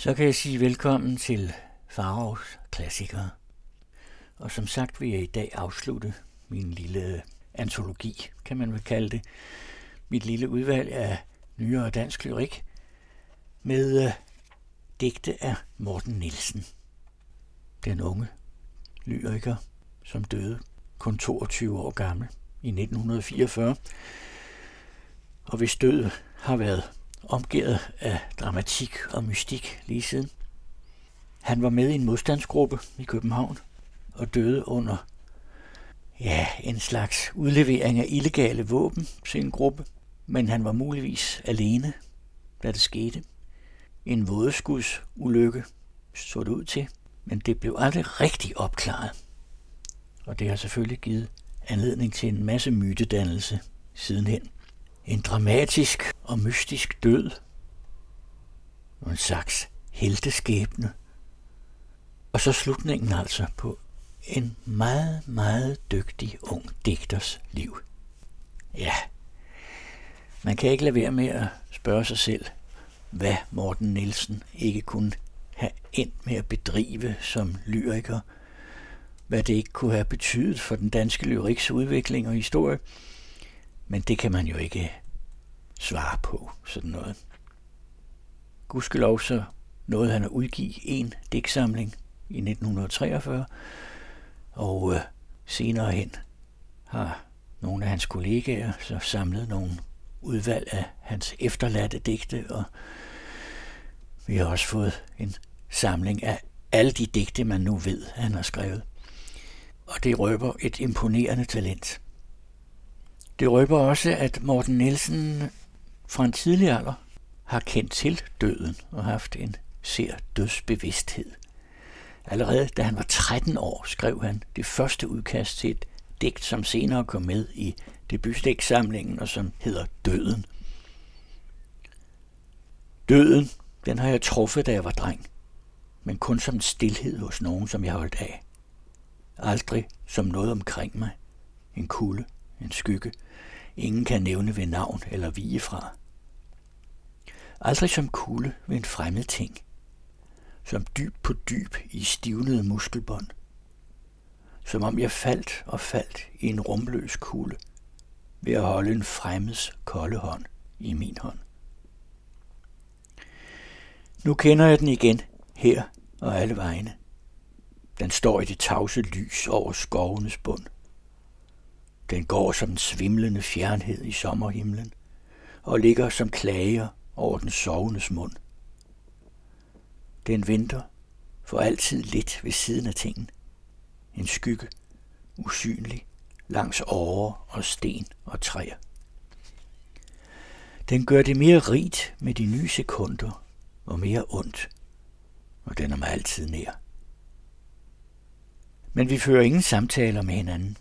Så kan jeg sige velkommen til Farovs klassikere. Og som sagt vil jeg i dag afslutte min lille antologi, kan man vel kalde det. Mit lille udvalg af nyere dansk lyrik med øh, digte af Morten Nielsen. Den unge lyriker, som døde kun 22 år gammel i 1944, og hvis død har været omgivet af dramatik og mystik lige siden. Han var med i en modstandsgruppe i København og døde under ja, en slags udlevering af illegale våben til en gruppe, men han var muligvis alene, da det skete. En vådeskudsulykke så det ud til, men det blev aldrig rigtig opklaret. Og det har selvfølgelig givet anledning til en masse mytedannelse sidenhen. En dramatisk og mystisk død. Og en slags helteskæbne. Og så slutningen altså på en meget, meget dygtig ung digters liv. Ja, man kan ikke lade være med at spørge sig selv, hvad Morten Nielsen ikke kunne have endt med at bedrive som lyriker, hvad det ikke kunne have betydet for den danske lyriks udvikling og historie, men det kan man jo ikke svare på, sådan noget. Gudskelov så nåede han at udgive en digtsamling i 1943, og øh, senere hen har nogle af hans kollegaer så samlet nogle udvalg af hans efterladte digte, og vi har også fået en samling af alle de digte, man nu ved, han har skrevet. Og det røber et imponerende talent. Det røber også, at Morten Nielsen fra en tidlig alder har kendt til døden og haft en ser dødsbevidsthed. Allerede da han var 13 år, skrev han det første udkast til et digt, som senere kom med i debutdigtsamlingen og som hedder Døden. Døden, den har jeg truffet, da jeg var dreng, men kun som en stillhed hos nogen, som jeg holdt af. Aldrig som noget omkring mig. En kulde, en skygge. Ingen kan nævne ved navn eller vige fra. Aldrig som kulde ved en fremmed ting. Som dyb på dyb i stivnede muskelbånd. Som om jeg faldt og faldt i en rumløs kulde ved at holde en fremmeds kolde hånd i min hånd. Nu kender jeg den igen, her og alle vegne. Den står i det tavse lys over skovenes bund. Den går som en svimlende fjernhed i sommerhimlen og ligger som klager over den sovendes mund. Den venter for altid lidt ved siden af tingen. En skygge, usynlig, langs årer og sten og træer. Den gør det mere rigt med de nye sekunder og mere ondt, og den er mig altid nær. Men vi fører ingen samtaler med hinanden,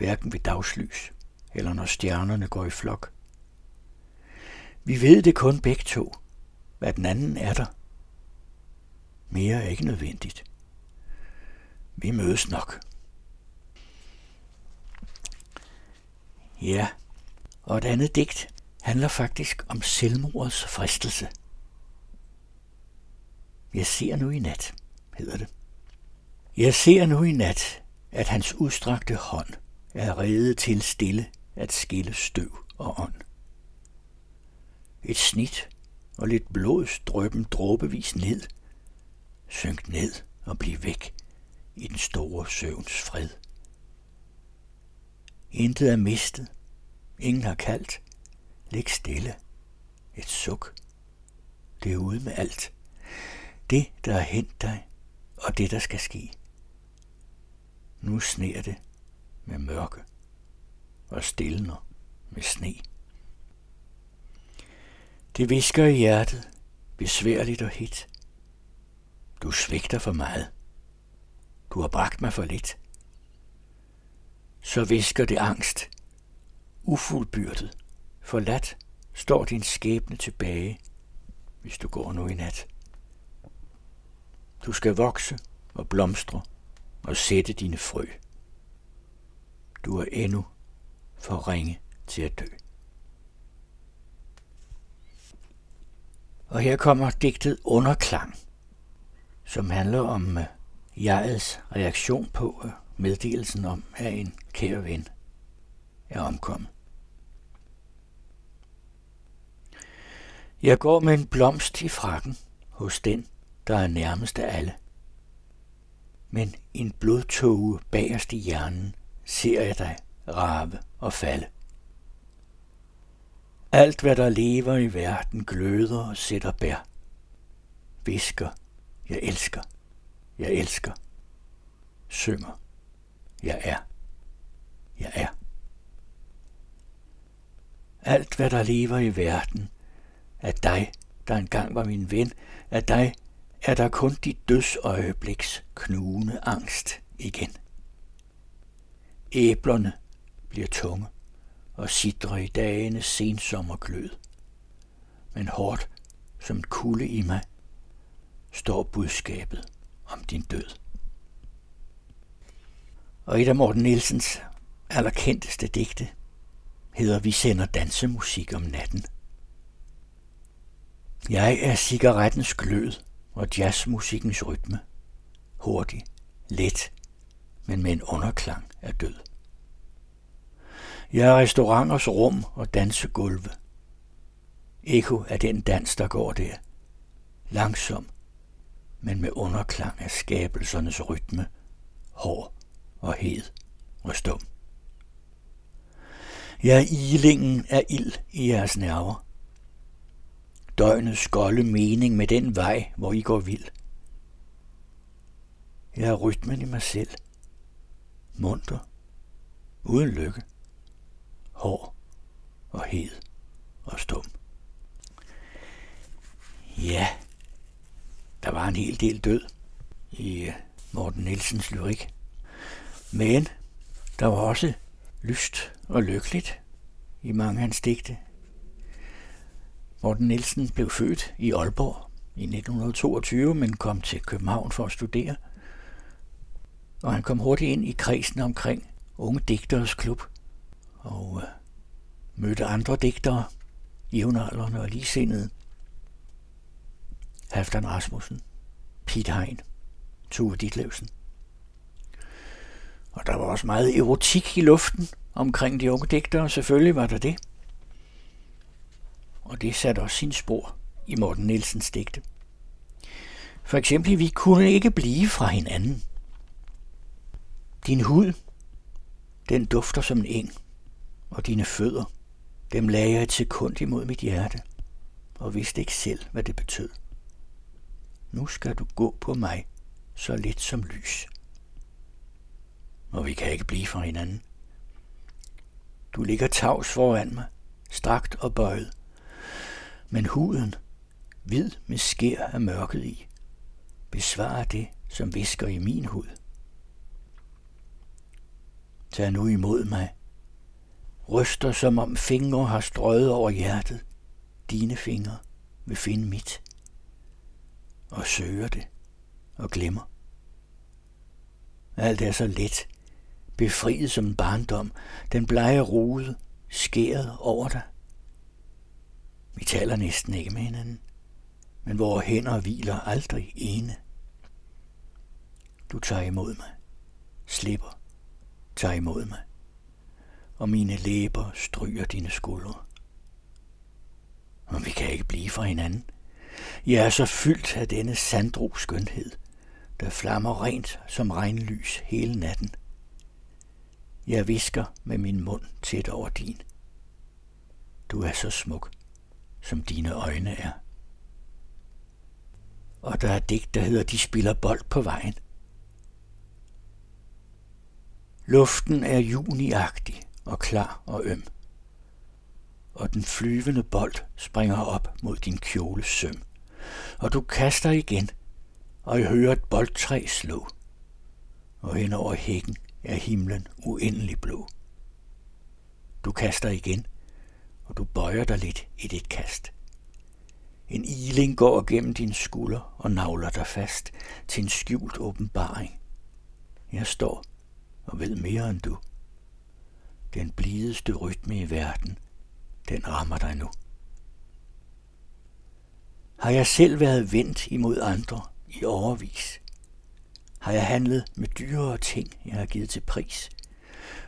hverken ved dagslys eller når stjernerne går i flok. Vi ved det kun begge to, hvad den anden er der. Mere er ikke nødvendigt. Vi mødes nok. Ja, og et andet digt handler faktisk om selvmordets fristelse. Jeg ser nu i nat, hedder det. Jeg ser nu i nat, at hans udstrakte hånd er rede til stille at skille støv og ånd. Et snit og lidt blod drøben dråbevis ned. Synk ned og bliv væk i den store søvns fred. Intet er mistet. Ingen har kaldt. Læg stille. Et suk. Det er ude med alt. Det, der er hent dig, og det, der skal ske. Nu sner det med mørke og stilner med sne. Det visker i hjertet, besværligt og hit. Du svigter for meget. Du har bragt mig for lidt. Så visker det angst. Ufuldbyrdet. Forladt står din skæbne tilbage, hvis du går nu i nat. Du skal vokse og blomstre og sætte dine frø. Du er endnu for ringe til at dø. Og her kommer digtet Underklang som handler om øh, jegets reaktion på øh, meddelelsen om, at en kære ven er omkommet. Jeg går med en blomst i frakken hos den, der er nærmest af alle. Men en blodtåge bagerst i hjernen ser jeg dig rave og falde. Alt, hvad der lever i verden, gløder og sætter bær. Visker, jeg elsker, jeg elsker. Synger, jeg er, jeg er. Alt, hvad der lever i verden, er dig, der engang var min ven, af dig er der kun dit dødsøjebliks knugende angst igen. Æblerne bliver tunge og sidrer i dagenes sensommerglød. Men hårdt som kulde i mig står budskabet om din død. Og et af Morten Nielsens allerkendteste digte hedder Vi sender dansemusik om natten. Jeg er cigarettens glød og jazzmusikkens rytme. Hurtig, let, men med en underklang af død. Jeg er restauranters rum og dansegulve. Eko af den dans, der går der. Langsom, men med underklang af skabelsernes rytme, hård og hed og stum. Jeg er ilingen af ild i jeres nerver. Døgnets skolde mening med den vej, hvor I går vild. Jeg er rytmen i mig selv. Munter. Uden lykke hård og hed og stum. Ja, der var en hel del død i øh, Morten Nielsens lyrik. Men der var også lyst og lykkeligt i mange af hans digte. Morten Nielsen blev født i Aalborg i 1922, men kom til København for at studere. Og han kom hurtigt ind i kredsen omkring Unge Digteres Klub – og øh, mødte andre digtere, jævnaldrende og ligesindede. Halfdan Rasmussen, Piet Hein, Tove Ditlevsen. Og der var også meget erotik i luften omkring de unge digtere, selvfølgelig var der det. Og det satte også sin spor i Morten Nielsens digte. For eksempel, vi kunne ikke blive fra hinanden. Din hud, den dufter som en eng og dine fødder, dem lagde jeg et sekund imod mit hjerte, og vidste ikke selv, hvad det betød. Nu skal du gå på mig, så lidt som lys. Og vi kan ikke blive fra hinanden. Du ligger tavs foran mig, strakt og bøjet. Men huden, hvid med skær af mørket i, besvarer det, som visker i min hud. Tag nu imod mig, ryster som om fingre har strøget over hjertet. Dine fingre vil finde mit. Og søger det og glemmer. Alt er så let, befriet som en barndom, den blege rode, skæret over dig. Vi taler næsten ikke med hinanden, men vores hænder hviler aldrig ene. Du tager imod mig, slipper, tager imod mig og mine læber stryger dine skuldre. Og vi kan ikke blive fra hinanden. Jeg er så fyldt af denne sandro skønhed, der flammer rent som regnlys hele natten. Jeg visker med min mund tæt over din. Du er så smuk, som dine øjne er. Og der er digt, der hedder De spiller bold på vejen. Luften er juniagtig, og klar og øm. Og den flyvende bold springer op mod din kjoles søm. Og du kaster igen, og jeg hører et boldtræ slå. Og hen over hækken er himlen uendelig blå. Du kaster igen, og du bøjer dig lidt i dit kast. En iling går gennem din skulder og navler dig fast til en skjult åbenbaring. Jeg står og ved mere end du. Den blideste rytme i verden, den rammer dig nu. Har jeg selv været vendt imod andre i overvis. Har jeg handlet med dyrere ting, jeg har givet til pris.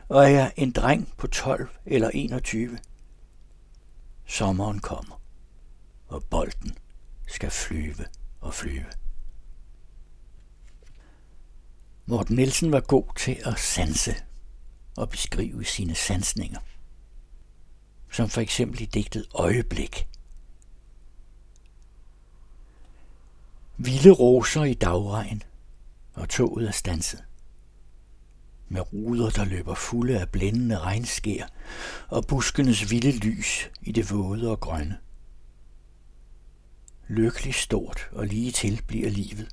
Og er jeg en dreng på 12 eller 21. Sommeren kommer, og bolden skal flyve og flyve. Morten Nielsen var god til at sanse og beskrive sine sansninger. Som for eksempel i digtet Øjeblik. Vilde roser i dagregn, og toget er stanset. Med ruder, der løber fulde af blændende regnskær, og buskenes vilde lys i det våde og grønne. Lykkelig stort og lige til bliver livet.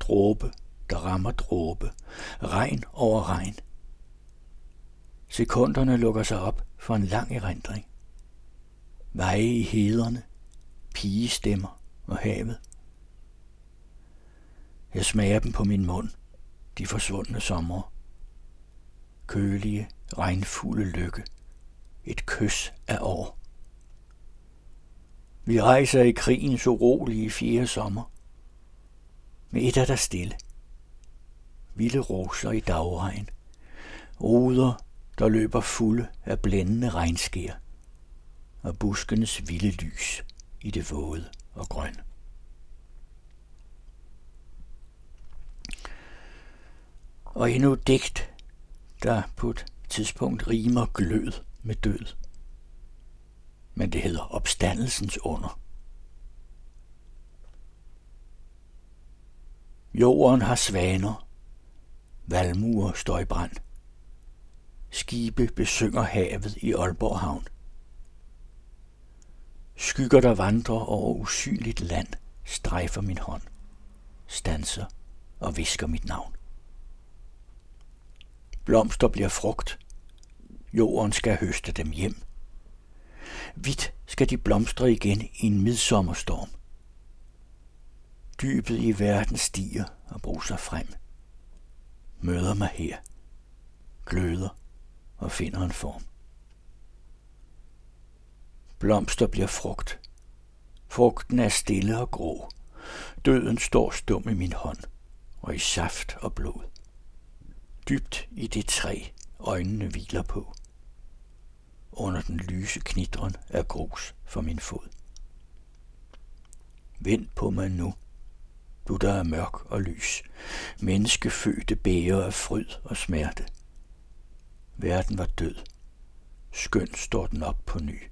Dråbe, der rammer dråbe. Regn over regn. Sekunderne lukker sig op for en lang erindring. Veje i hederne, pigestemmer og havet. Jeg smager dem på min mund, de forsvundne sommer. Kølige, regnfulde lykke. Et kys af år. Vi rejser i krigens urolige fjerde sommer. Med et er der stille. Vilde roser i dagregn. Ruder, der løber fulde af blændende regnskær. Og buskenes vilde lys i det våde og grønne. Og endnu et digt, der på et tidspunkt rimer glød med død men det hedder opstandelsens under. Jorden har svaner, valmuer står i brand. Skibe besynger havet i Aalborg Havn. Skygger, der vandrer over usynligt land, strejfer min hånd, stanser og visker mit navn. Blomster bliver frugt. Jorden skal høste dem hjem. Hvidt skal de blomstre igen i en midsommerstorm. Dybet i verden stiger og bruser frem. Møder mig her. Gløder og finder en form. Blomster bliver frugt. Frugten er stille og grå. Døden står stum i min hånd og i saft og blod. Dybt i det træ øjnene hviler på under den lyse knitren af grus for min fod. Vend på mig nu, du der er mørk og lys, menneskefødte bæger af fryd og smerte. Verden var død, skøn står den op på ny.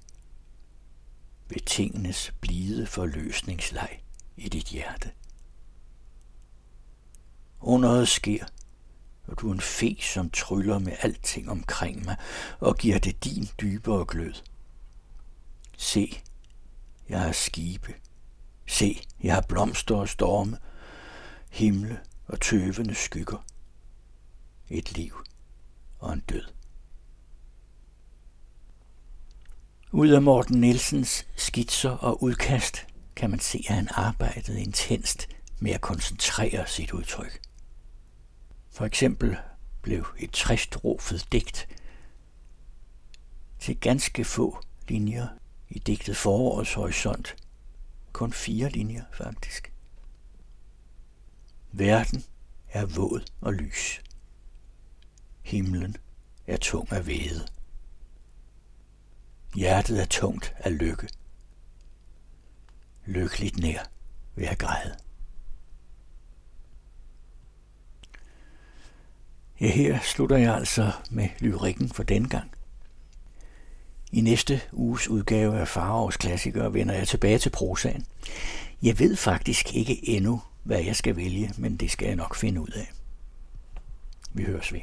Ved tingenes blide forløsningsleg i dit hjerte. Underet sker, og du er en fe, som tryller med alting omkring mig og giver det din dybere glød. Se, jeg har skibe. Se, jeg har blomster og storme, himle og tøvende skygger. Et liv og en død. Ud af Morten Nielsens skitser og udkast kan man se, at han arbejdede intenst med at koncentrere sit udtryk. For eksempel blev et træstrofet digt til ganske få linjer i digtet Forårets Horisont. Kun fire linjer, faktisk. Verden er våd og lys. Himlen er tung af væde. Hjertet er tungt af lykke. Lykkeligt nær ved at græde. Ja, her slutter jeg altså med lyrikken for den gang. I næste uges udgave af Farovs klassikere vender jeg tilbage til prosaen. Jeg ved faktisk ikke endnu, hvad jeg skal vælge, men det skal jeg nok finde ud af. Vi høres ved.